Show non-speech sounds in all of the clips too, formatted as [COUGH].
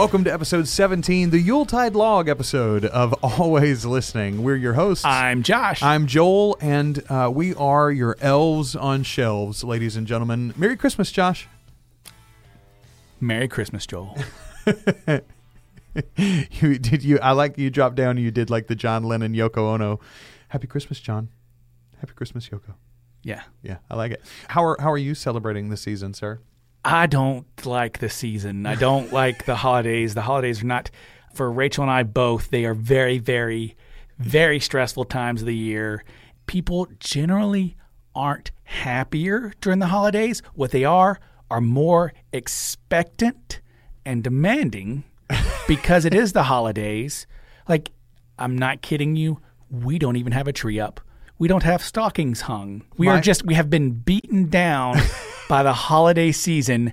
Welcome to episode 17, the Yuletide Log episode of [LAUGHS] Always Listening. We're your hosts. I'm Josh. I'm Joel, and uh, we are your elves on shelves, ladies and gentlemen. Merry Christmas, Josh. Merry Christmas, Joel. [LAUGHS] you did you? I like you dropped down. and You did like the John Lennon Yoko Ono. Happy Christmas, John. Happy Christmas, Yoko. yeah. Yeah, I like it. How are how are you celebrating the season, sir? I don't like the season. I don't [LAUGHS] like the holidays. The holidays are not, for Rachel and I both, they are very, very, very stressful times of the year. People generally aren't happier during the holidays. What they are, are more expectant and demanding [LAUGHS] because it is the holidays. Like, I'm not kidding you. We don't even have a tree up. We don't have stockings hung. We My- are just, we have been beaten down [LAUGHS] by the holiday season.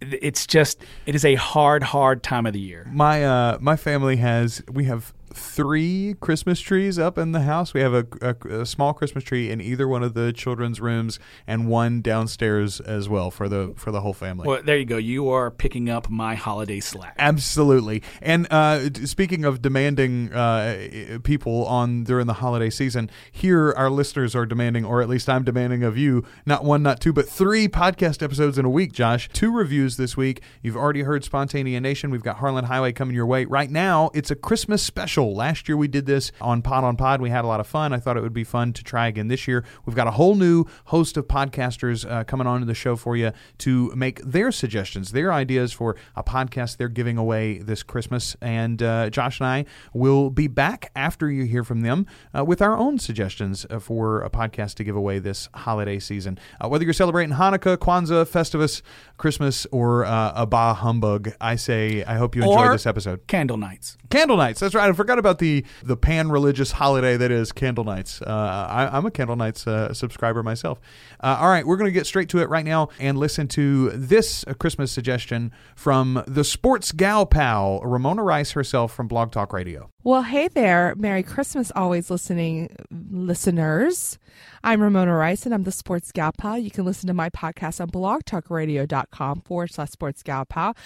It's just, it is a hard, hard time of the year. My uh, my family has we have three Christmas trees up in the house. We have a, a, a small Christmas tree in either one of the children's rooms, and one downstairs as well for the for the whole family. Well, there you go. You are picking up my holiday slack. Absolutely. And uh, speaking of demanding uh, people on during the holiday season, here our listeners are demanding, or at least I'm demanding of you, not one, not two, but three podcast episodes in a week, Josh. Two reviews this week. You've already heard Spontaneanation. We've got Harlan Highway coming your way. Right now, it's a Christmas special. Last year we did this on Pod on Pod. We had a lot of fun. I thought it would be fun to try again this year. We've got a whole new host of podcasters uh, coming on to the show for you to make their suggestions, their ideas for a podcast they're giving away this Christmas. And uh, Josh and I will be back after you hear from them uh, with our own suggestions uh, for a podcast to give away this holiday season. Uh, whether you're celebrating Hanukkah, Kwanzaa, Festivus, Christmas, or uh, a Bah Humbug, I say I hope you enjoy this episode. Candle nights. Candle nights. That's right. I forgot about the the pan religious holiday that is candle nights. Uh, I, I'm a candle nights uh, subscriber myself. Uh, all right, we're going to get straight to it right now and listen to this uh, Christmas suggestion from the sports gal pal Ramona Rice herself from Blog Talk Radio. Well, hey there. Merry Christmas, always listening listeners. I'm Ramona Rice and I'm the Sports Gal Pal. You can listen to my podcast on blogtalkradio.com forward slash sports gal pal.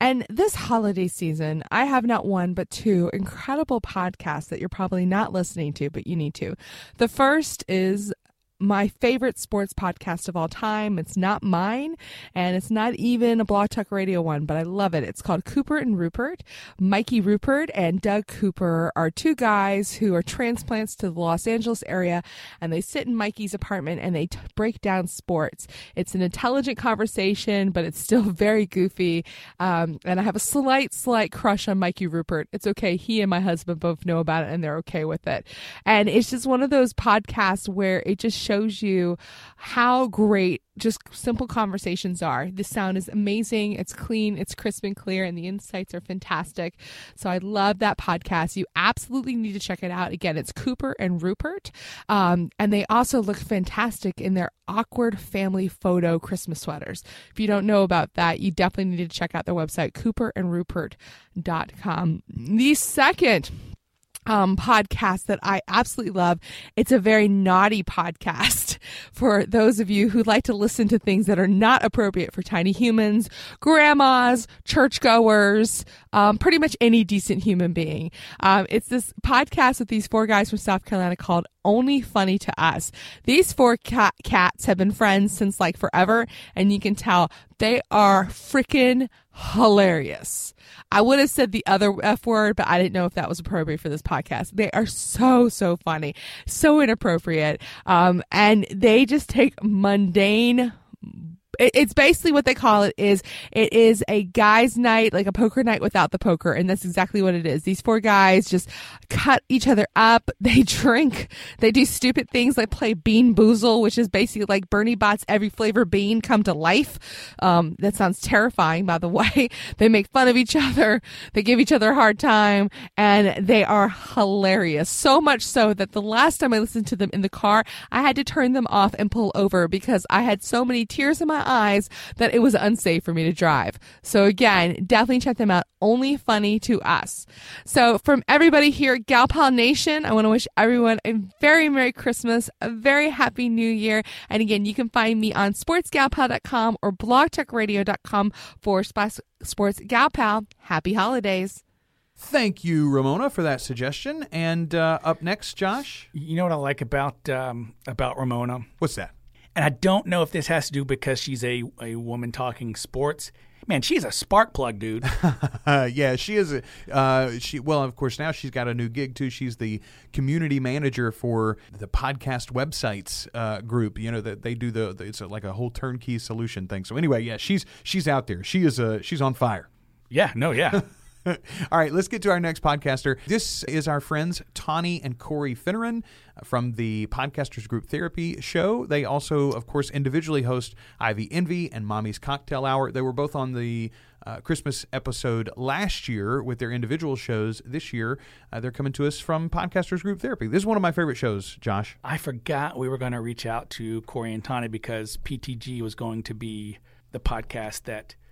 And this holiday season, I have not one but two incredible podcasts that you're probably not listening to, but you need to. The first is my favorite sports podcast of all time. It's not mine, and it's not even a Blog Talk Radio one, but I love it. It's called Cooper and Rupert. Mikey Rupert and Doug Cooper are two guys who are transplants to the Los Angeles area, and they sit in Mikey's apartment and they t- break down sports. It's an intelligent conversation, but it's still [LAUGHS] very goofy. Um, and I have a slight, slight crush on Mikey Rupert. It's okay. He and my husband both know about it, and they're okay with it. And it's just one of those podcasts where it just shows you how great just simple conversations are. The sound is amazing. It's clean, it's crisp and clear, and the insights are fantastic. So I love that podcast. You absolutely need to check it out. Again, it's Cooper and Rupert. Um, and they also look fantastic in their awkward family photo Christmas sweaters. If you don't know about that, you definitely need to check out their website, cooperandrupert.com. The second um, podcast that I absolutely love. It's a very naughty podcast [LAUGHS] for those of you who like to listen to things that are not appropriate for tiny humans, grandmas, churchgoers, um, pretty much any decent human being. Um, it's this podcast with these four guys from South Carolina called Only Funny to Us. These four cat- cats have been friends since like forever, and you can tell they are freaking hilarious. I would have said the other F word, but I didn't know if that was appropriate for this podcast. They are so, so funny, so inappropriate. Um, and they just take mundane it's basically what they call it is it is a guys night like a poker night without the poker. And that's exactly what it is. These four guys just cut each other up. [LAUGHS] They drink. They do stupid things. Like play bean boozle which is basically like Bertie Bott's every flavor bean come to life. Um, that sounds terrifying by the [LAUGHS] way. They make fun of each other. They give each other a hard time. And they are hilarious. So much so that the last time i listened to them in the car i had to turn them off and pull over because i had so many tears in my eyes that it was unsafe for me to drive. So again, definitely check them out. Only funny to us. So from everybody here at Gal Pal Nation, I want to wish everyone a very Merry Christmas, a very Happy New Year. And again, you can find me on sportsgalpal.com or blogtalkradio.com for Sports Gal Pal. Happy holidays. Thank you, Ramona, for that suggestion. And uh, up next, Josh. You know what I like about um, about Ramona? What's that? And I don't know if this has to do because she's a, a woman talking sports. Man, she's a spark plug, dude. uh, [LAUGHS] yeah, she is. A, uh, she well, of course, now she's got a new gig too. She's the community manager for the podcast websites uh, group. You know that they do the, the it's a, like a whole turnkey solution thing. So anyway, yeah, she's she's out there. She is a she's on fire. Yeah, no, yeah. [LAUGHS] [LAUGHS] All right, let's get to our next podcaster. This is our friends Tawny and Corey Fineran from the Podcasters Group Therapy show. They also, of course, individually host Ivy Envy and Mommy's Cocktail Hour. They were both on the uh, Christmas episode last year with their individual shows. This year, uh, they're coming to us from Podcasters Group Therapy. This is one of my favorite shows, Josh. I forgot we were going to reach out to Corey and Tawny because PTG was going to be the podcast that –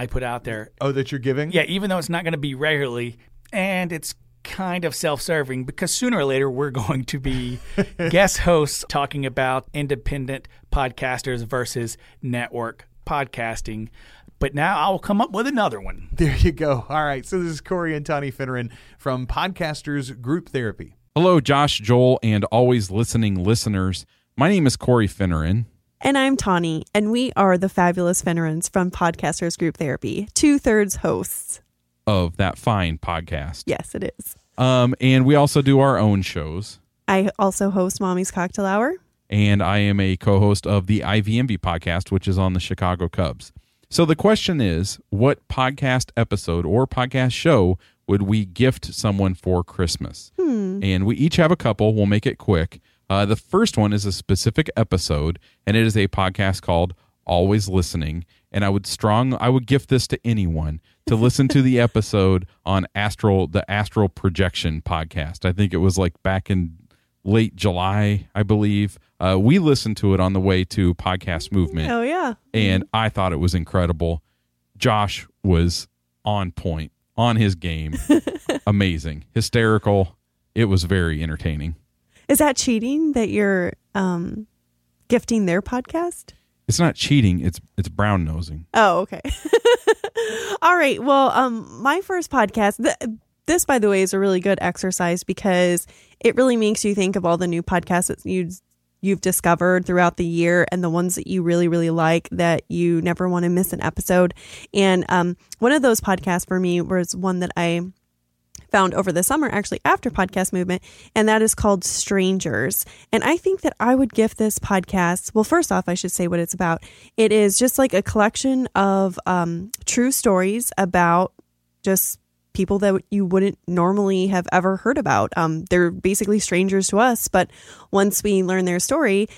I put out there. Oh, that you're giving? Yeah, even though it's not going to be regularly, and it's kind of self-serving because sooner or later we're [LAUGHS] going to be [LAUGHS] guest hosts talking about independent podcasters versus network podcasting. But now I'll come up with another one. There you go. All right. So this is Corey and Tawny Fineran from Podcasters Group Therapy. Hello, Josh, Joel, and always listening listeners. My name is Corey Fineran. And I'm Tawny, and we are the fabulous Finerans from Podcasters Group Therapy, two thirds hosts of that fine podcast. Yes, it is. Um, and we also do our own shows. I also host Mommy's Cocktail Hour. And I am a co host of the IVMV podcast, which is on the Chicago Cubs. So the question is what podcast episode or podcast show would we gift someone for Christmas? Hmm. And we each have a couple. We'll make it quick. Uh, the first one is a specific episode, and it is a podcast called Always Listening. And I would strong, I would gift this to anyone to [LAUGHS] listen to the episode on astral, the astral projection podcast. I think it was like back in late July, I believe. Uh, we listened to it on the way to podcast movement. Oh yeah, and I thought it was incredible. Josh was on point, on his game, [LAUGHS] amazing, hysterical. It was very entertaining. Is that cheating that you're um, gifting their podcast? It's not cheating. It's it's brown nosing. Oh, okay. [LAUGHS] All right. Well, um, my first podcast. Th- this, by the way, is a really good exercise because it really makes you think of all the new podcasts that you you've discovered throughout the year and the ones that you really really like that you never want to miss an episode. And um, one of those podcasts for me was one that I found over the summer, actually after Podcast Movement, and that is called Strangers. And I think that I would gift this podcast. Well, first off, I should say what it's about. It is just like a collection of um, true stories about just people that you wouldn't normally have ever heard about. Um, they're basically strangers to us, but once we learn their story,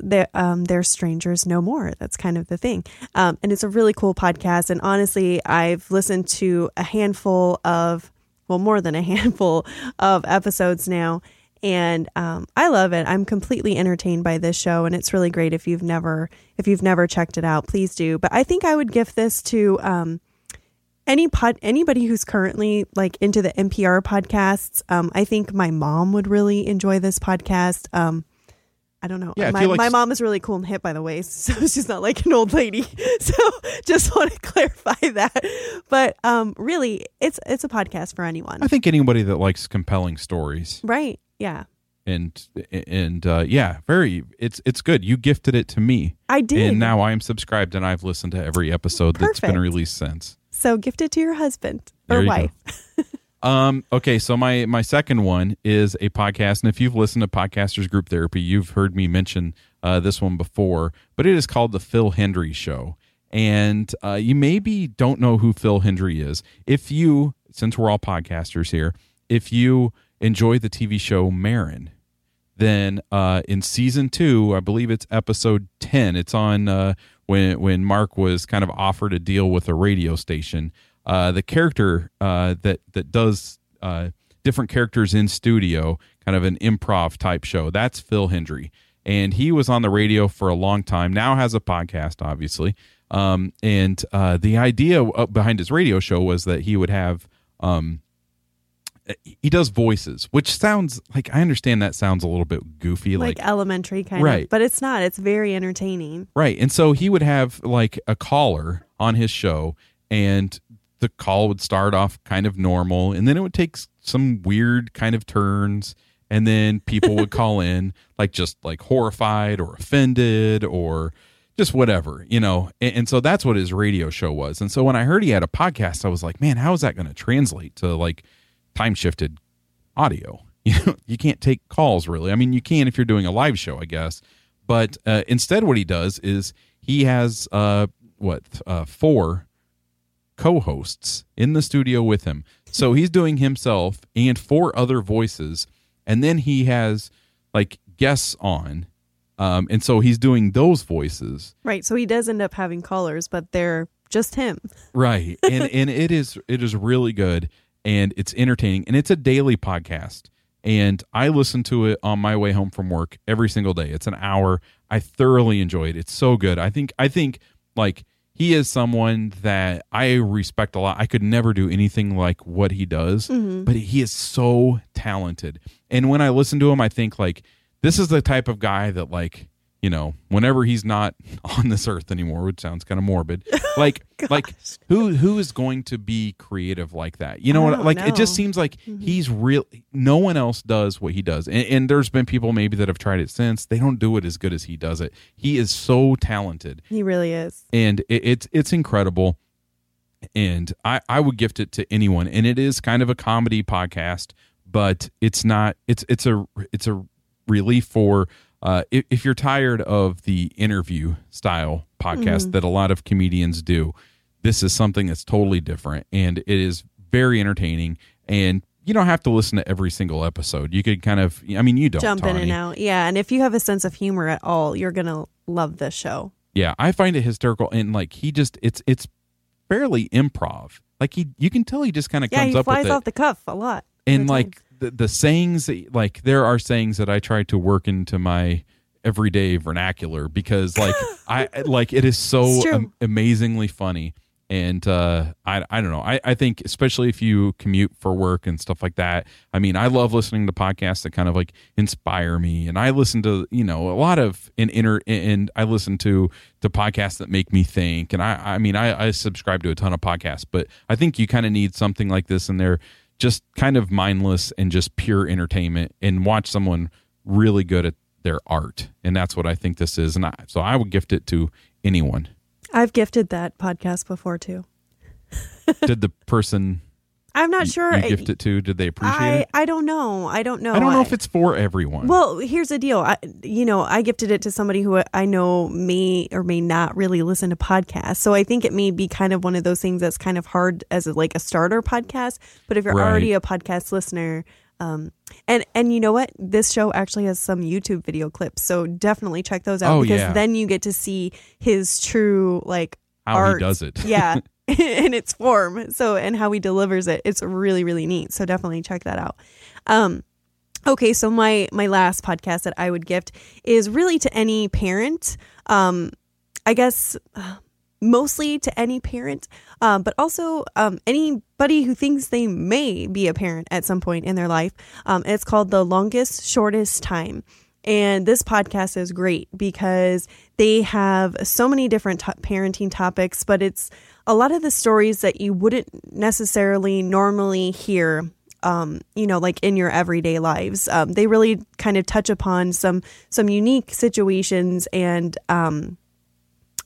they're, um, they're strangers no more. That's kind of the thing. Um, and it's a really cool podcast. And honestly, I've listened to a handful of well, more than a [LAUGHS] handful of episodes now. And um, I love it. I'm completely entertained by this show, and it's really great. If you've never, if you've never checked it out, please do. But I think I would gift this to um, any pod, anybody who's currently like into the NPR podcasts. Um, I think my mom would really enjoy this podcast. I don't know. Yeah, my, like my mom is really cool and hip, by the way, [LAUGHS] so she's not like an old lady. [LAUGHS] So just [LAUGHS] want to clarify that. But um, really, it's it's a podcast for anyone. I think anybody that likes compelling stories, right? Yeah. And and uh, yeah, very. It's it's good. You gifted it to me. I did, and now I am subscribed, and I've listened to every episode Perfect. that's been released since. So gift it to your husband There or you wife. Um, okay, so my my second one is a podcast, and if you've listened to Podcasters Group Therapy, you've heard me mention uh, this one before, but it is called the Phil Hendrie Show, and uh, you maybe don't know who Phil Hendrie is. If you, since we're all podcasters here, if you enjoy the TV show Maron, then uh, in season two, I believe it's episode ten. It's on uh, when when Mark was kind of offered a deal with a radio station uh, the character uh, that that does uh, different characters in studio, kind of an improv type show. That's Phil Hendrie, and he was on the radio for a long time. Now has a podcast, obviously. Um, and uh, the idea uh, behind his radio show was that he would have um, he does voices, which sounds like I understand that sounds a little bit goofy, like, like, elementary kind Right. of, but it's not. It's very entertaining. right. And so he would have like a caller on his show, and the call would start off kind of normal, and then it would take some weird kind of turns, and then people would [LAUGHS] call in like just like horrified or offended or just whatever, you know. And, and so that's what his radio show was. And so when I heard he had a podcast, I was like, man, how is that going to translate to like time shifted audio? [LAUGHS] You know, you can't take calls really. I mean, you can if you're doing a live show, I guess. But uh, instead, what he does is he has uh, what uh, four co-hosts in the studio with him. So he's doing himself and four other voices, and then he has like guests on, um, and so he's doing those voices. Right. So he does end up having callers, but they're just him. right [LAUGHS] and and it is it is really good and it's entertaining and it's a daily podcast and i listen to it on my way home from work every single day it's an hour i thoroughly enjoy it it's so good i think i think like he is someone that i respect a lot. I could never do anything like what he does mm-hmm. but he is so talented. And when i listen to him i think like this is the type of guy that like you know whenever he's not [LAUGHS] on this earth anymore which sounds kind of morbid [LAUGHS] like like who who is going to be creative like that? You know what like it just seems like he's real no one else does what he does. And, and there's been people maybe that have tried it since. They don't do it as good as he does it. He is so talented. He really is. and it, it's it's incredible. And I, I would gift it to anyone. And it is kind of a comedy podcast but it's not it's it's a it's a relief for uh, if, if you're tired of the interview style podcast that a lot of comedians do this is something that's totally different and it is very entertaining and you don't have to listen to every single episode you could kind of i mean you don't Jump in and out. Yeah. And if you have a sense of humor at all, you're going to love this show. Yeah, I find it hysterical and like he just it's it's fairly improv. Like he you can tell he just kind of Yeah. comes He up flies with it. off the cuff a lot. and like time. The, the sayings that, like there are sayings that I try to work into my everyday vernacular because like [LAUGHS] I like it is so am- amazingly funny. And uh I I don't know. I I think especially if you commute for work and stuff like that I mean I love listening to podcasts that kind of like inspire me. And I listen to you know a lot of in inner and I listen to to podcasts that make me think. And I I mean I I subscribe to a ton of podcasts but I think you kind of need something like this in there just kind of mindless and just pure entertainment and watch someone really good at their art. And that's what I think this is. And I, so I would gift it to anyone. I've gifted that podcast before too. did the person I'm not you- sure. you gift it to did they appreciate I, it I don't know. I don't know. I don't know if it's for everyone Well, here's the deal. I, you know, I gifted it to somebody who I know may or may not really listen to podcasts. So I think it may be kind of one of those things that's kind of hard as a, like a starter podcast. But if you're Right. already a podcast listener, um, and and you know what, this show actually has some YouTube video clips. So definitely check those out Oh, because yeah. then you get to see his true like how art. he does it yeah [LAUGHS] [LAUGHS] in its form. So and how he delivers it it's really really neat. So definitely check that out. Um okay so my my last podcast that i would gift is really to any parent um i guess uh, mostly to any parent um, but also um, anybody who thinks they may be a parent at some point in their life. Um, it's called the longest shortest time and this podcast is great because they have so many different parenting topics, but it's a lot of the stories that you wouldn't necessarily normally hear. Um, you know, like in your everyday lives, um, they really kind of touch upon some some unique situations, and um,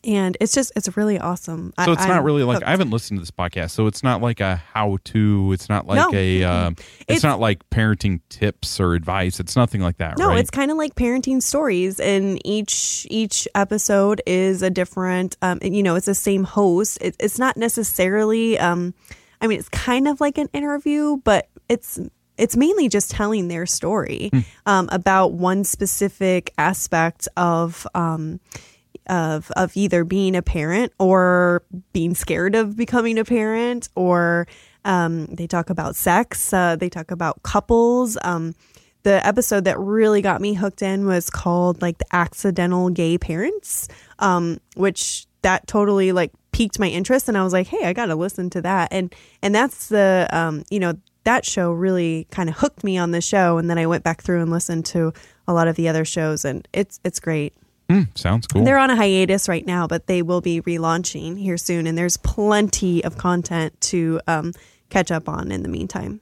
and it's just it's really awesome. so it's not I'm really like hooked. I haven't listened to this podcast so it's not like a how to it's not like No. a um, it's, It's- not like parenting tips or advice it's nothing like that No, right it's kind of like parenting stories, and each each episode is a different. Um, you know, it's the same host. It, it's not necessarily. Um, I mean, it's kind of like an interview, but it's it's mainly just telling their story Hmm. um, about one specific aspect of. Um, of of either being a parent or being scared of becoming a parent or um, they talk about sex uh, they talk about couples um, the episode that really got me hooked in was called like the accidental gay parents, um, which that totally like piqued my interest, and I was like, hey, I got to listen to that, and and that's the um, you know that show really kind of hooked me on the show, and then I went back through and listened to a lot of the other shows, and it's it's great. Hmm, sounds cool. They're on a hiatus right now, but they will be relaunching here soon, and there's plenty of content to um, catch up on in the meantime.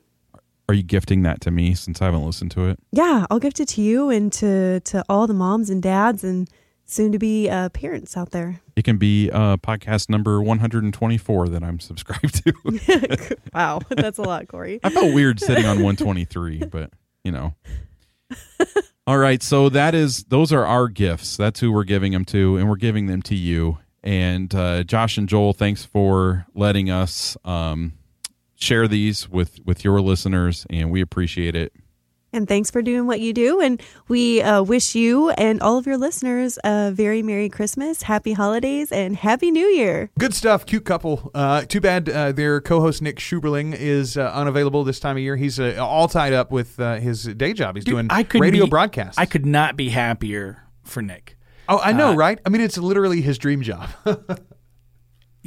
Are you gifting that to me since I haven't listened to it? Yeah, I'll gift it to you and to to all the moms and dads and soon to be uh, parents out there. It can be uh, podcast number 124 that I'm subscribed to. [LAUGHS] wow, that's a lot, Corey. I felt weird sitting on [LAUGHS] 123, but you know. All right, so that is those are our gifts. That's who we're giving them to, and we're giving them to you. And uh, Josh and Joel, thanks for letting us um, share these with with your listeners, and we appreciate it. And thanks for doing what you do. And we uh, wish you and all of your listeners a very Merry Christmas, Happy Holidays, and Happy New Year. Good stuff. Cute couple. Uh, too bad uh, their co-host Nick Schuberling is uh, unavailable this time of year. He's uh, all tied up with uh, his day job. He's Dude, doing I could radio be- broadcasts. I could not be happier for Nick. oh, I know, uh, right? I mean, it's literally his dream job. [LAUGHS]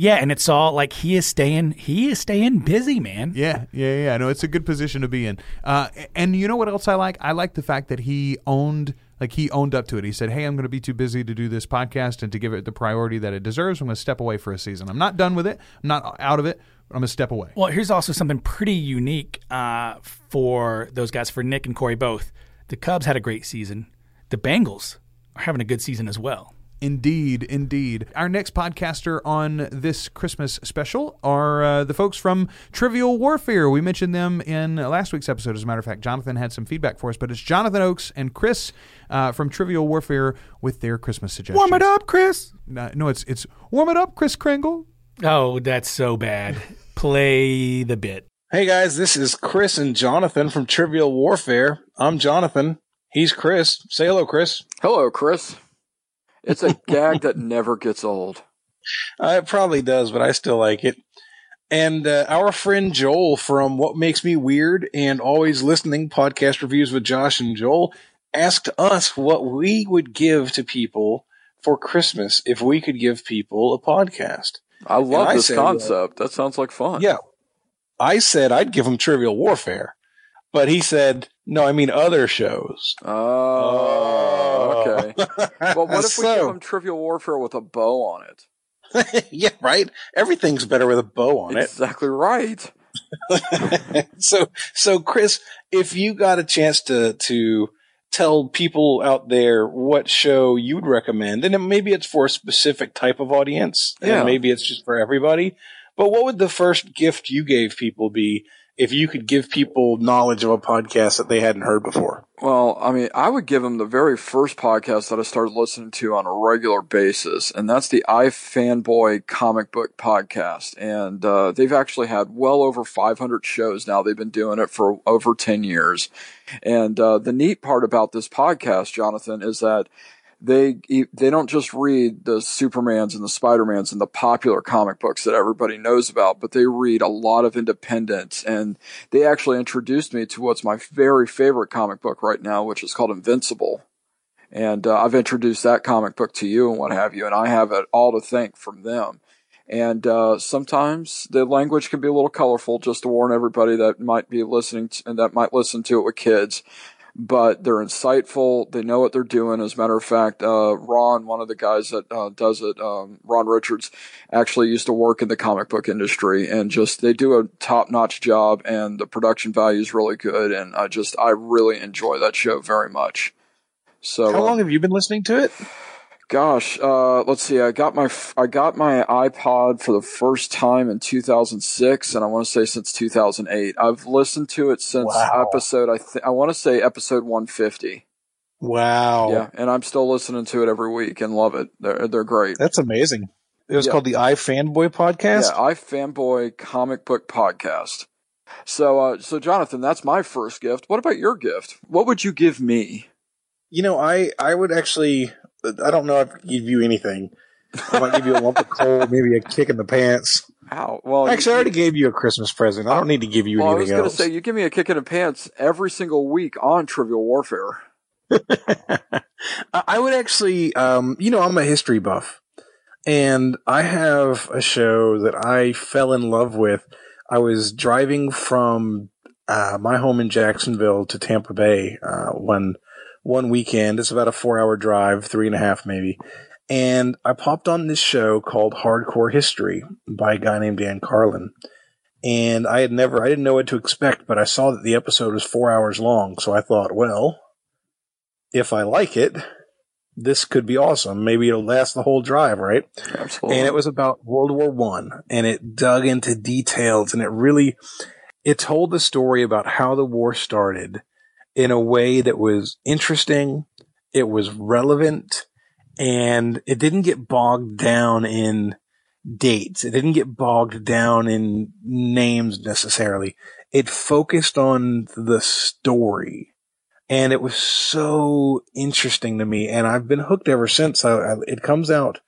Yeah, and it's all like he is staying he is staying busy, man. Yeah, yeah, yeah. No, it's a good position to be in. Uh, and you know what else I like? I like the fact that he owned, like he owned up to it. He said, "Hey, I'm going to be too busy to do this podcast and to give it the priority that it deserves. I'm going to step away for a season. I'm not done with it. I'm not out of it. But I'm going to step away." Well, here's also something pretty unique uh, for those guys, for Nick and Corey both. The Cubs had a great season. The Bengals are having a good season as well. Indeed, indeed. Our next podcaster on this Christmas special are uh, the folks from Trivial Warfare. We mentioned them in last week's episode. As a matter of fact, Jonathan had some feedback for us, but it's Jonathan Oakes and Chris uh, from Trivial Warfare with their Christmas suggestions. Warm it up, Chris. No, no, it's it's warm it up, Chris Kringle. Oh, that's so bad. Play the bit. Hey guys, this is Chris and Jonathan from Trivial Warfare. I'm Jonathan. He's Chris. Say hello, Chris. Hello, Chris. It's a gag that never gets old. Uh, it probably does, but I still like it. And uh, our friend Joel from What Makes Me Weird and Always Listening podcast reviews with Josh and Joel asked us what we would give to people for Christmas if we could give people a podcast. I love I this said, uh, concept. that sounds like fun. Yeah. I said I'd give them Trivial Warfare, but he said, no, I mean other shows. Oh, okay. [LAUGHS] Well, what if we give them Trivial Warfare with a bow on it? [LAUGHS] yeah, right. Everything's better with a bow on it. Exactly right. [LAUGHS] so, so Chris, if you got a chance to to tell people out there what show you'd recommend, and then maybe it's for a specific type of audience, Yeah. and maybe it's just for everybody. But what would the first gift you gave people be if you could give people knowledge of a podcast that they hadn't heard before? Well, I mean, I would give them the very first podcast that I started listening to on a regular basis, and that's the iFanboy comic book podcast. And uh, they've actually had well over 500 shows now. They've been doing it for over 10 years. And uh, the neat part about this podcast, Jonathan, is that they they don't just read the Supermans and the Spidermans and the popular comic books that everybody knows about, but they read a lot of independent. And they actually introduced me to what's my very favorite comic book right now, which is called Invincible. And uh, I've introduced that comic book to you and what have you, and I have it all to thank from them. And uh, sometimes the language can be a little colorful, just to warn everybody that might be listening to, and that might listen to it with kids but they're insightful. They know what they're doing. As a matter of fact, uh, Ron, one of the guys that uh, does it, um, Ron Richards, actually used to work in the comic book industry, and just they do a top notch job, and the production value is really good. And I just I really enjoy that show very much. So How long have you been listening to it? Gosh, uh, let's see. I got my f- I got my iPod for the first time in 2006, and I want to say since 2008. I've listened to it since Wow. episode. I th- I want to say episode 150. Wow, Yeah, and I'm still listening to it every week and love it. They're they're great. that's amazing. It was Yeah. called the iFanboy podcast. Yeah, iFanboy comic book podcast. So, uh, so Jonathan, that's my first gift. What about your gift? What would you give me? You know, I I would actually I don't know if I give you anything, I might give you a lump of coal, maybe a kick in the pants. Ow. Well, Actually, I already gave you a Christmas present. I don't need to give you well, I was going to say you give me a kick in the pants every single week on Trivial Warfare. [LAUGHS] I I would actually, um, you know, I'm a history buff, and I have a show that I fell in love with. I was driving from uh, my home in Jacksonville to Tampa Bay uh, one one weekend. It's about a four hour drive, three and a half maybe. And I popped on this show called Hardcore History by a guy named Dan Carlin. And I had never, I didn't know what to expect, but I saw that the episode was four hours long. So I thought, well, if I like it, this could be awesome. Maybe it'll last the whole drive, right? Absolutely. And it was about World War One, and it dug into details, and it really, it told the story about how the war started in a way that was interesting. It was relevant, and it didn't get bogged down in dates. It didn't get bogged down in names necessarily. It focused on the story and it was so interesting to me and i've been hooked ever since I, I, it comes out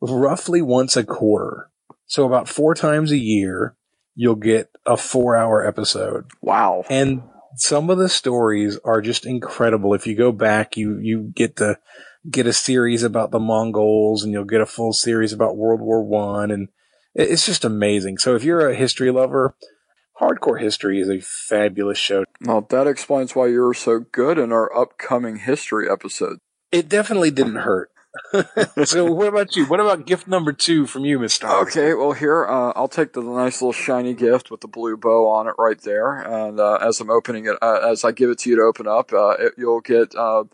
roughly once a quarter so about four times a year you'll get a four hour episode wow. and some of the stories are just incredible if you go back you you get to get a series about the mongols and you'll get a full series about world war one and it's just amazing so if you're a history lover hardcore history is a fabulous show Well, that explains why you're so good in our upcoming history episode. It definitely didn't hurt. [LAUGHS] so what about you? What about gift number two from you, Miss Star? Okay, well here uh, I'll take the nice little shiny gift with the blue bow on it right there, and uh, as I'm opening it, uh, as I give it to you to open up, uh, it, you'll get uh,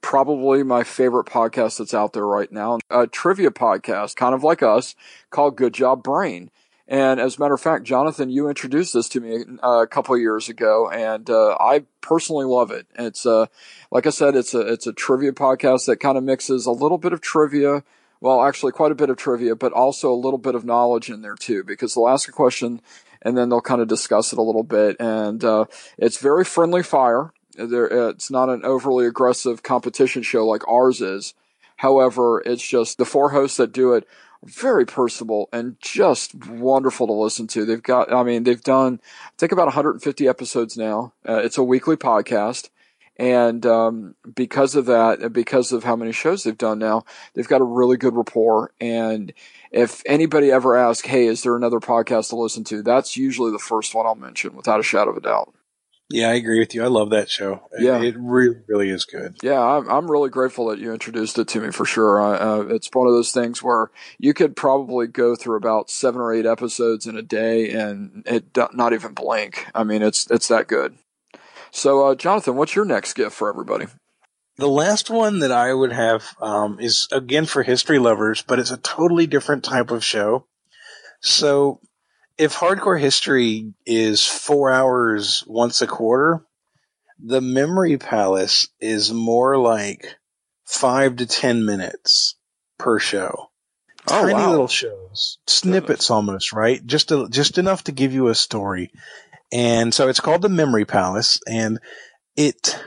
probably my favorite podcast that's out there right now, a trivia podcast, kind of like us, called Good Job Brain. And as a matter of fact, Jonathan, you introduced this to me uh, a couple years ago, and uh, I personally love it. It's uh, like I said, it's a it's a trivia podcast that kind of mixes a little bit of trivia, well, actually quite a bit of trivia, but also a little bit of knowledge in there too, because they'll ask a question and then they'll kind of discuss it a little bit, and uh, it's very friendly fire. There, it's not an overly aggressive competition show like ours is. However, it's just the four hosts that do it very personable and just wonderful to listen to. They've got, I mean, they've done, I think about 150 episodes now. Uh, it's a weekly podcast. And um, because of that, because of how many shows they've done now, they've got a really good rapport. And if anybody ever asks, hey, is there another podcast to listen to? That's usually the first one I'll mention without a shadow of a doubt. Yeah, I agree with you. I love that show. Yeah. It really, really is good. Yeah, I'm, I'm really grateful that you introduced it to me for sure. Uh, uh, it's one of those things where you could probably go through about seven or eight episodes in a day and it not even blink. I mean, it's it's that good. So, uh, Jonathan, what's your next gift for everybody? The last one that I would have um, is again for history lovers, but it's a totally different type of show. So, if hardcore history is four hours once a quarter, the Memory Palace is more like five to ten minutes per show. Oh, Tiny wow. little shows, snippets almost, right? Just a, just enough to give you a story. And so it's called the Memory Palace, and it.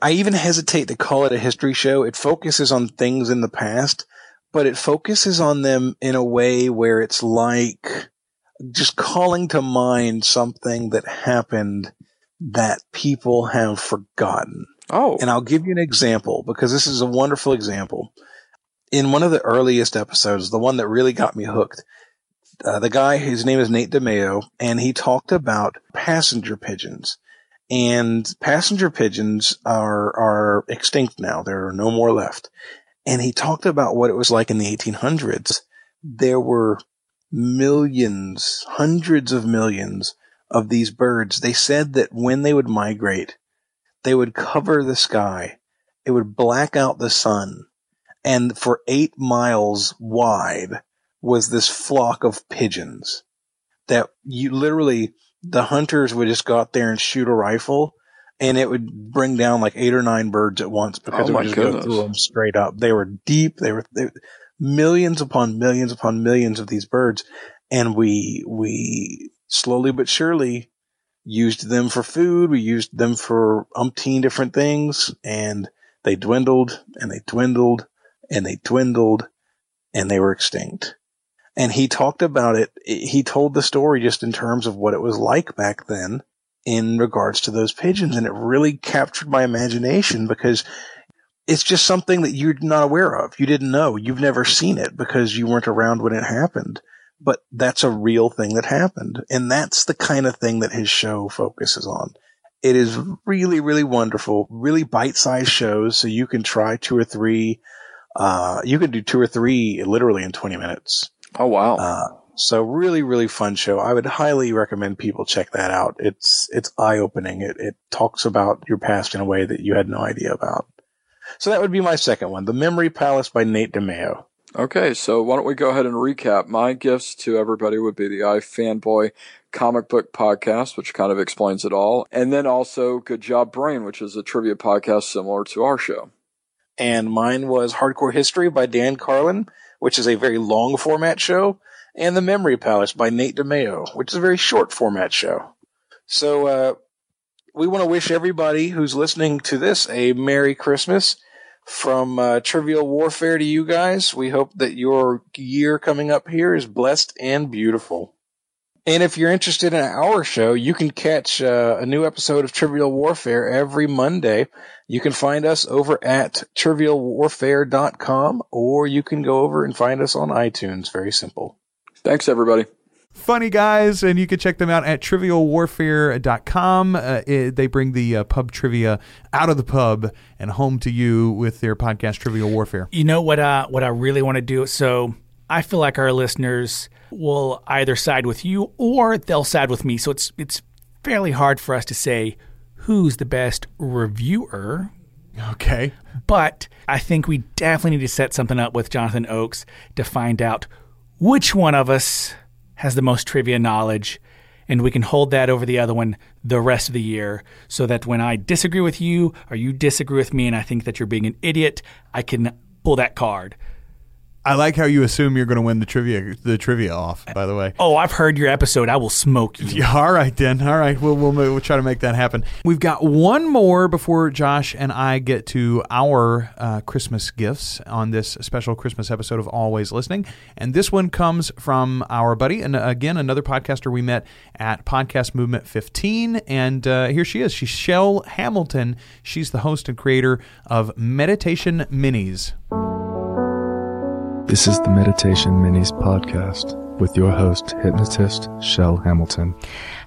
I even hesitate to call it a history show. It focuses on things in the past, but it focuses on them in a way where it's like just calling to mind something that happened that people have forgotten. Oh, And I'll give you an example because this is a wonderful example. In one of the earliest episodes, the one that really got me hooked, uh, the guy, his name is Nate DiMeo, and he talked about passenger pigeons. And passenger pigeons are, are extinct now. There are no more left. And he talked about what it was like in the 1800s. There were millions, hundreds of millions of these birds. They said that when they would migrate, they would cover the sky. It would black out the sun. And for eight miles wide was this flock of pigeons that you literally, the hunters would just go out there and shoot a rifle and it would bring down like eight or nine birds at once because Oh it would just go through them straight up. They were deep. They were, they, millions upon millions upon millions of these birds. And we, we slowly but surely used them for food. We used them for umpteen different things and they dwindled and they dwindled and they dwindled. and they were extinct. And he talked about it. He told the story just in terms of what it was like back then in regards to those pigeons. And it really captured my imagination because it's just something that you're not aware of. You didn't know. You've never seen it because you weren't around when it happened. But that's a real thing that happened. And that's the kind of thing that his show focuses on. It is really, really wonderful, really bite sized shows. So you can try two or three. Uh, you can do two or three literally in 20 minutes. Oh, wow. Uh, so really, really fun show. I would highly recommend people check that out. It's, it's eye opening. It, it talks about your past in a way that you had no idea about. So that would be my second one, The Memory Palace by Nate DiMeo. Okay, so why don't we go ahead and recap? My gifts to everybody would be the iFanboy comic book podcast, which kind of explains it all, and then also Good Job Brain, which is a trivia podcast similar to our show. And mine was Hardcore History by Dan Carlin, which is a very long format show, and The Memory Palace by Nate DiMeo, which is a very short format show. So, uh, we want to wish everybody who's listening to this a Merry Christmas from uh, Trivial Warfare to you guys. We hope that your year coming up here is blessed and beautiful. And if you're interested in our show, you can catch uh, a new episode of Trivial Warfare every Monday. You can find us over at trivialwarfare.com or you can go over and find us on iTunes. Very simple. Thanks, everybody funny guys, and you can check them out at trivialwarfare.com. Uh, it, they bring the uh, pub trivia out of the pub and home to you with their podcast, Trivial Warfare. You know what? Uh, what I really want to do. So I feel like our listeners will either side with you or they'll side with me. So it's it's fairly hard for us to say who's the best reviewer. Okay. But I think we definitely need to set something up with Jonathan Oakes to find out which one of us has the most trivia knowledge, and we can hold that over the other one the rest of the year so that when I disagree with you or you disagree with me and I think that you're being an idiot, I can pull that card. I like how you assume you're going to win the trivia the trivia off. By the way. Oh, I've heard your episode. I will smoke you. Yeah, [LAUGHS] all right then. All right, we'll, we'll we'll try to make that happen. We've got one more before Josh and I get to our uh, Christmas gifts on this special Christmas episode of Always Listening, and this one comes from our buddy and again another podcaster we met at Podcast Movement 15, and uh, here she is. She's Shell Hamilton. She's the host and creator of Meditation Minis. This is the Meditation Minis podcast with your host, hypnotist Shell Hamilton.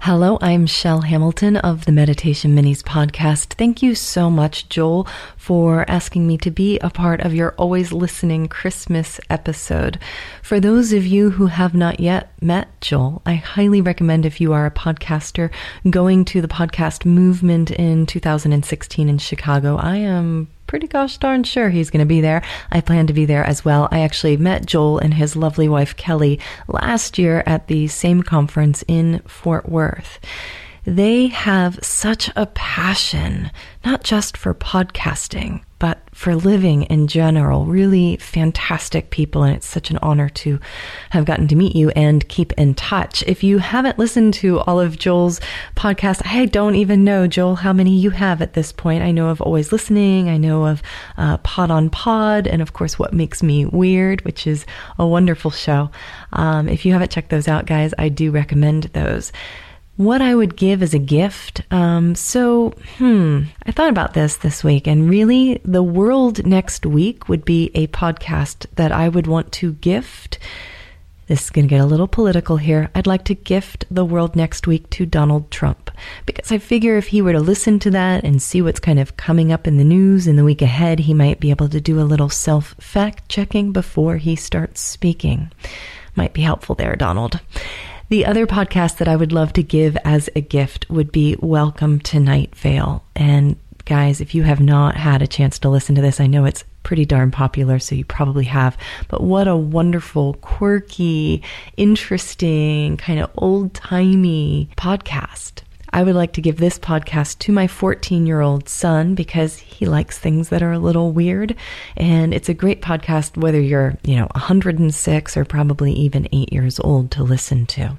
Hello, I'm Shell Hamilton of the Meditation Minis podcast. Thank you so much, Joel, for asking me to be a part of your always listening Christmas episode. For those of you who have not yet met Joel, I highly recommend if you are a podcaster going to the podcast movement in 2016 in Chicago. I am pretty gosh darn sure he's going to be there. I plan to be there as well. I actually met Joel and his lovely wife Kelly last year at the same conference in Fort Worth. They have such a passion, not just for podcasting, but for living in general. Really fantastic people. And it's such an honor to have gotten to meet you and keep in touch. If you haven't listened to all of Joel's podcasts, I don't even know, Joel, how many you have at this point. I know of Always Listening. I know of uh, Pod on Pod. And of course, What Makes Me Weird, which is a wonderful show. Um, if you haven't checked those out, guys, I do recommend those what I would give as a gift. Um, so, hmm, I thought about this this week, and really, the world next week would be a podcast that I would want to gift. This is going to get a little political here. I'd like to gift the world next week to Donald Trump because I figure if he were to listen to that and see what's kind of coming up in the news in the week ahead, he might be able to do a little self fact checking before he starts speaking. Might be helpful there, Donald. The other podcast that I would love to give as a gift would be Welcome to Night Vale. And guys, if you have not had a chance to listen to this, I know it's pretty darn popular, so you probably have. But what a wonderful, quirky, interesting, kind of old timey podcast. I would like to give this podcast to my 14 year old son because he likes things that are a little weird. And it's a great podcast, whether you're, you know, 106 or probably even eight years old to listen to.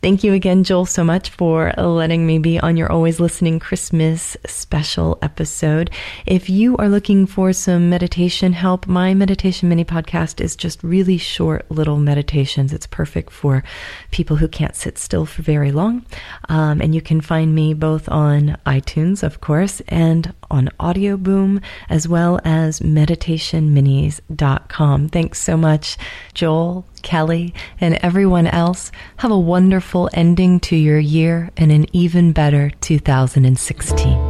Thank you again, Joel, so much for letting me be on your Always Listening Christmas special episode. If you are looking for some meditation help, my meditation mini podcast is just really short little meditations. It's perfect for people who can't sit still for very long. Um, and you can find me both on iTunes, of course, and on Audio Boom, as well as meditationminis.com. Thanks so much, Joel, Kelly, and everyone else. Have a wonderful ending to your year and an even better 2016.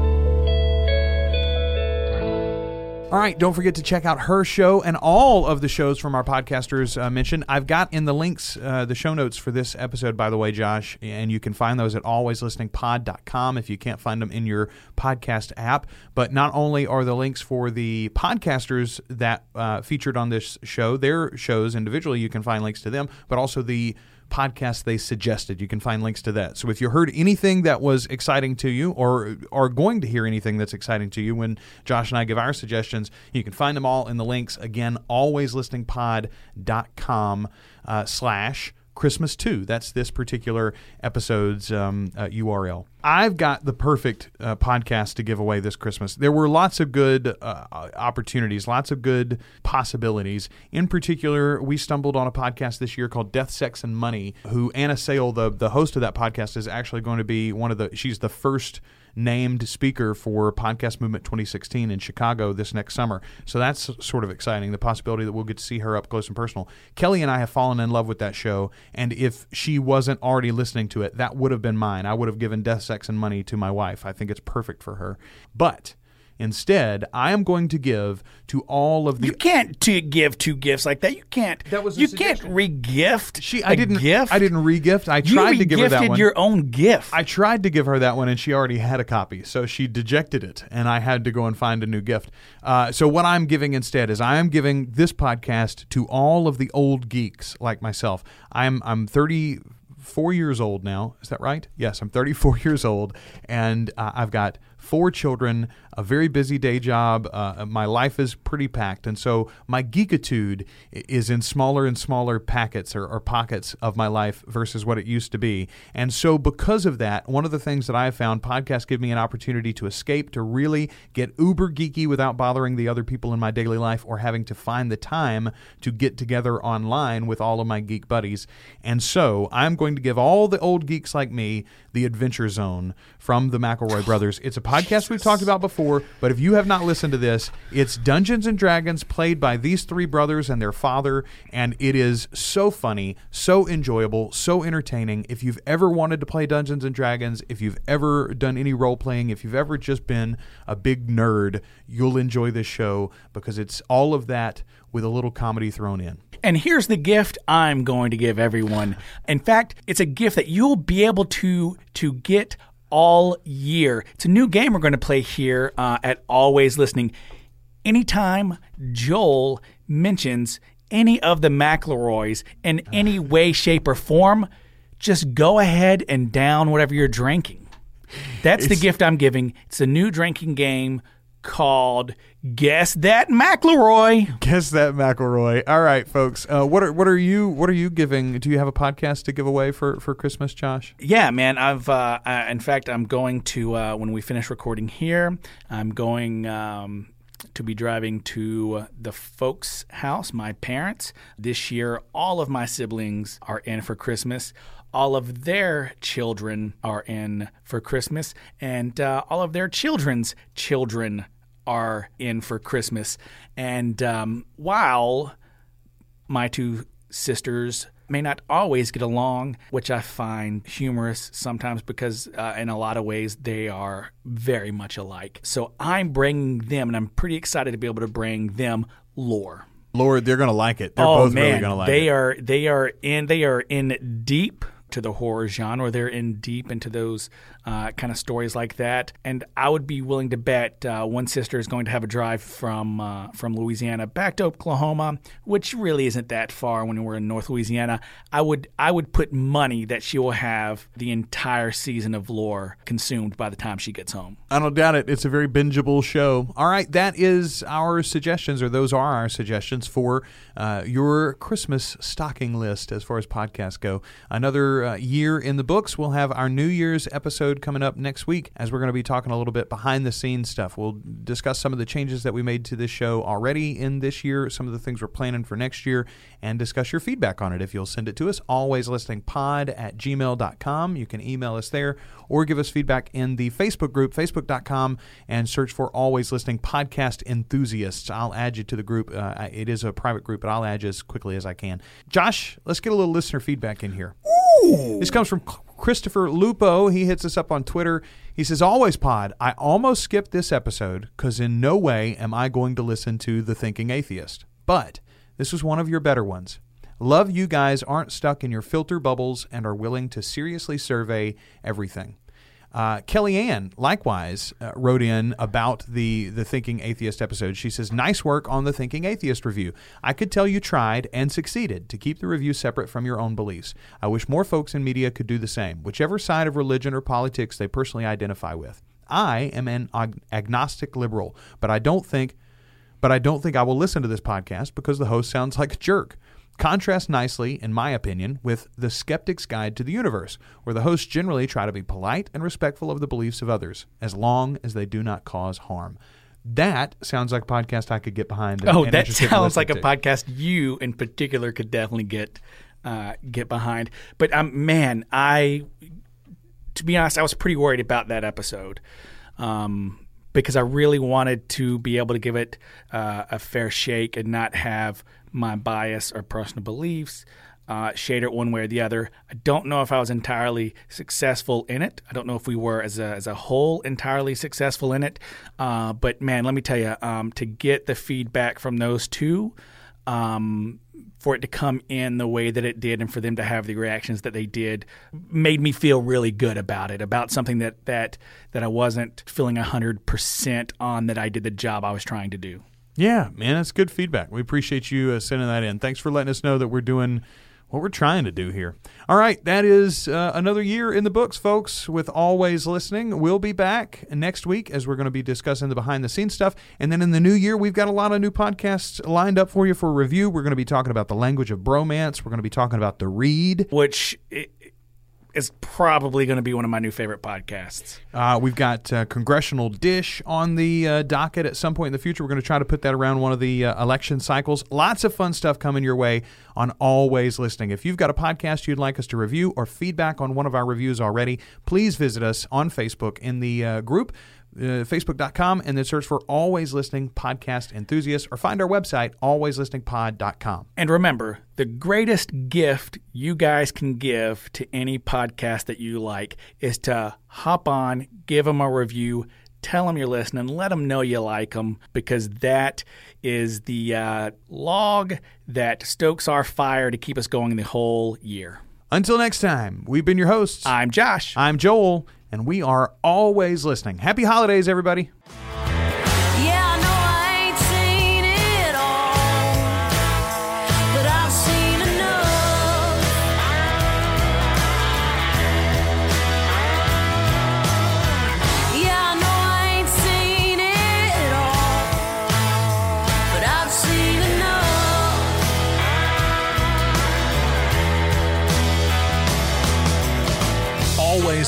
All right, don't forget to check out her show and all of the shows from our podcasters uh, mentioned. I've got in the links uh, the show notes for this episode, by the way, Josh, and you can find those at alwayslisteningpod.com if you can't find them in your podcast app. But not only are the links for the podcasters that uh, featured on this show, their shows individually, you can find links to them, but also the podcast they suggested. You can find links to that. So if you heard anything that was exciting to you or are going to hear anything that's exciting to you when Josh and I give our suggestions, you can find them all in the links. Again, alwayslisteningpod.com uh, slash Christmas 2. That's this particular episode's um, uh, URL. I've got the perfect uh, podcast to give away this Christmas. There were lots of good uh, opportunities, lots of good possibilities. In particular, we stumbled on a podcast this year called Death, Sex, and Money, who Anna Sale, the, the host of that podcast, is actually going to be one of the, she's the first named speaker for Podcast Movement 2016 in Chicago this next summer. So that's sort of exciting. The possibility that we'll get to see her up close and personal. Kelly and I have fallen in love with that show, and if she wasn't already listening to it, that would have been mine. I would have given Death, Sex, and Money to my wife. I think it's perfect for her. But Instead, I am going to give to all of the. You can't to give two gifts like that. You can't. That was you suggestion. can't re-gift. She, I didn't gift. I didn't re-gift. I You tried to give her that one. your own gift. I tried to give her that one, and she already had a copy, so she dejected it, and I had to go and find a new gift. Uh, so what I'm giving instead is I am giving this podcast to all of the old geeks like myself. I'm I'm 34 years old now. Is that right? Yes, I'm 34 [LAUGHS] years old, and uh, I've got four children, a very busy day job. Uh, my life is pretty packed. And so my geekitude is in smaller and smaller packets or, or pockets of my life versus what it used to be. And so, because of that, one of the things that I have found podcasts give me an opportunity to escape, to really get uber geeky without bothering the other people in my daily life or having to find the time to get together online with all of my geek buddies. And so, I'm going to give all the old geeks like me the Adventure Zone from the McElroy [SIGHS] brothers. It's a podcast we've talked about before, but if you have not listened to this, it's Dungeons and Dragons played by these three brothers and their father, and it is so funny, so enjoyable, so entertaining. If you've ever wanted to play Dungeons and Dragons, if you've ever done any role playing, if you've ever just been a big nerd, you'll enjoy this show because it's all of that with a little comedy thrown in. And here's the gift I'm going to give everyone. In fact, it's a gift that you'll be able to to get all year. It's a new game we're going to play here uh, at Always Listening. Anytime Joel mentions any of the McElroys in [SIGHS] any way, shape, or form, just go ahead and down whatever you're drinking. That's the gift I'm giving. It's a new drinking game called Guess That McElroy. Guess that McElroy. All right, folks. Uh, what are what are you what are you giving? Do you have a podcast to give away for for Christmas, Josh? Yeah, man. I've uh, uh, in fact, I'm going to uh, when we finish recording here. I'm going um, to be driving to the folks' house, my parents. This year, all of my siblings are in for Christmas. All of their children are in for Christmas, and uh, all of their children's children are in for Christmas. And um, while my two sisters may not always get along, which I find humorous sometimes because, uh, in a lot of ways, they are very much alike. So I'm bringing them, and I'm pretty excited to be able to bring them lore. Lord, they're gonna like it. They're oh both man, really gonna like they it. are they are in they are in deep to the horror genre. They're in deep into those uh, kind of stories like that. And I would be willing to bet uh, one sister is going to have a drive from uh, from Louisiana back to Oklahoma, which really isn't that far when we're in North Louisiana. I would I would put money that she will have the entire season of lore consumed by the time she gets home. I don't doubt it. It's a very bingeable show. All right, that is our suggestions, or those are our suggestions for uh, your Christmas stocking list as far as podcasts go. Another uh, year in the books. We'll have our New Year's episode coming up next week as we're going to be talking a little bit behind the scenes stuff. We'll discuss some of the changes that we made to this show already in this year, some of the things we're planning for next year, and discuss your feedback on it if you'll send it to us. Always listening pod at gmail.com. You can email us there or give us feedback in the Facebook group, facebook.com, and search for Always Listening Podcast Enthusiasts. I'll add you to the group. Uh, it is a private group, but I'll add you as quickly as I can. Josh, let's get a little listener feedback in here. This comes from Christopher Lupo. He hits us up on Twitter. He says, Always pod, I almost skipped this episode because in no way am I going to listen to The Thinking Atheist. But this was one of your better ones. Love you guys aren't stuck in your filter bubbles and are willing to seriously survey everything. Uh, Kellyanne likewise uh, wrote in about the the Thinking Atheist episode. She says, "Nice work on the Thinking Atheist review. I could tell you tried and succeeded to keep the review separate from your own beliefs. I wish more folks in media could do the same, whichever side of religion or politics they personally identify with. I am an ag- agnostic liberal, but I don't think." But I don't think I will listen to this podcast because the host sounds like a jerk contrasts nicely, in my opinion, with The Skeptic's Guide to the Universe, where the hosts generally try to be polite and respectful of the beliefs of others, as long as they do not cause harm. That sounds like a podcast I could get behind. and- Oh, and that sounds like a podcast you in particular could definitely get uh, get behind. But um, man, I to be honest, I was pretty worried about that episode um, because I really wanted to be able to give it uh, a fair shake and not have my bias or personal beliefs uh, shade it one way or the other. I don't know if I was entirely successful in it. I don't know if we were as a, as a whole entirely successful in it. Uh, but man, let me tell you, um, to get the feedback from those two, um, for it to come in the way that it did and for them to have the reactions that they did made me feel really good about it about something that that that I wasn't feeling 100% on that I did the job I was trying to do. Yeah, man, that's good feedback. We appreciate you uh, sending that in. Thanks for letting us know that we're doing what we're trying to do here. All right, that is uh, another year in the books, folks, with Always Listening. We'll be back next week as we're going to be discussing the behind the scenes stuff. And then in the new year, we've got a lot of new podcasts lined up for you for review. We're going to be talking about the language of bromance, we're going to be talking about the read. which i- is probably going to be one of my new favorite podcasts. Uh, we've got uh, Congressional Dish on the uh, docket at some point in the future. We're going to try to put that around one of the uh, election cycles. Lots of fun stuff coming your way on Always Listening. If you've got a podcast you'd like us to review or feedback on one of our reviews already, please visit us on Facebook in the uh, group. Uh, Facebook.com and then search for Always Listening Podcast Enthusiasts or find our website, alwayslisteningpod.com. And remember, the greatest gift you guys can give to any podcast that you like is to hop on, give them a review, tell them you're listening, let them know you like them, because that is the uh, log that stokes our fire to keep us going the whole year. Until next time, we've been your hosts. I'm Josh. I'm Joel, and we are always listening. Happy holidays, everybody.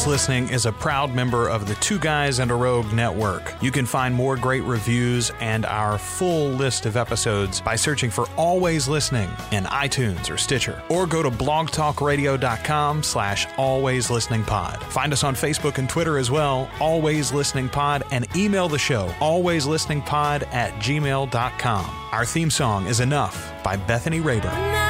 Always Listening is a proud member of the Two Guys and a Rogue network. You can find more great reviews and our full list of episodes by searching for Always Listening in iTunes or Stitcher, or go to blogtalkradio.com slash Always Listening Pod. Find us on Facebook and Twitter as well, Always Listening Pod, and email the show, alwayslisteningpod at gmail.com. Our theme song is Enough by Bethany Rayburn.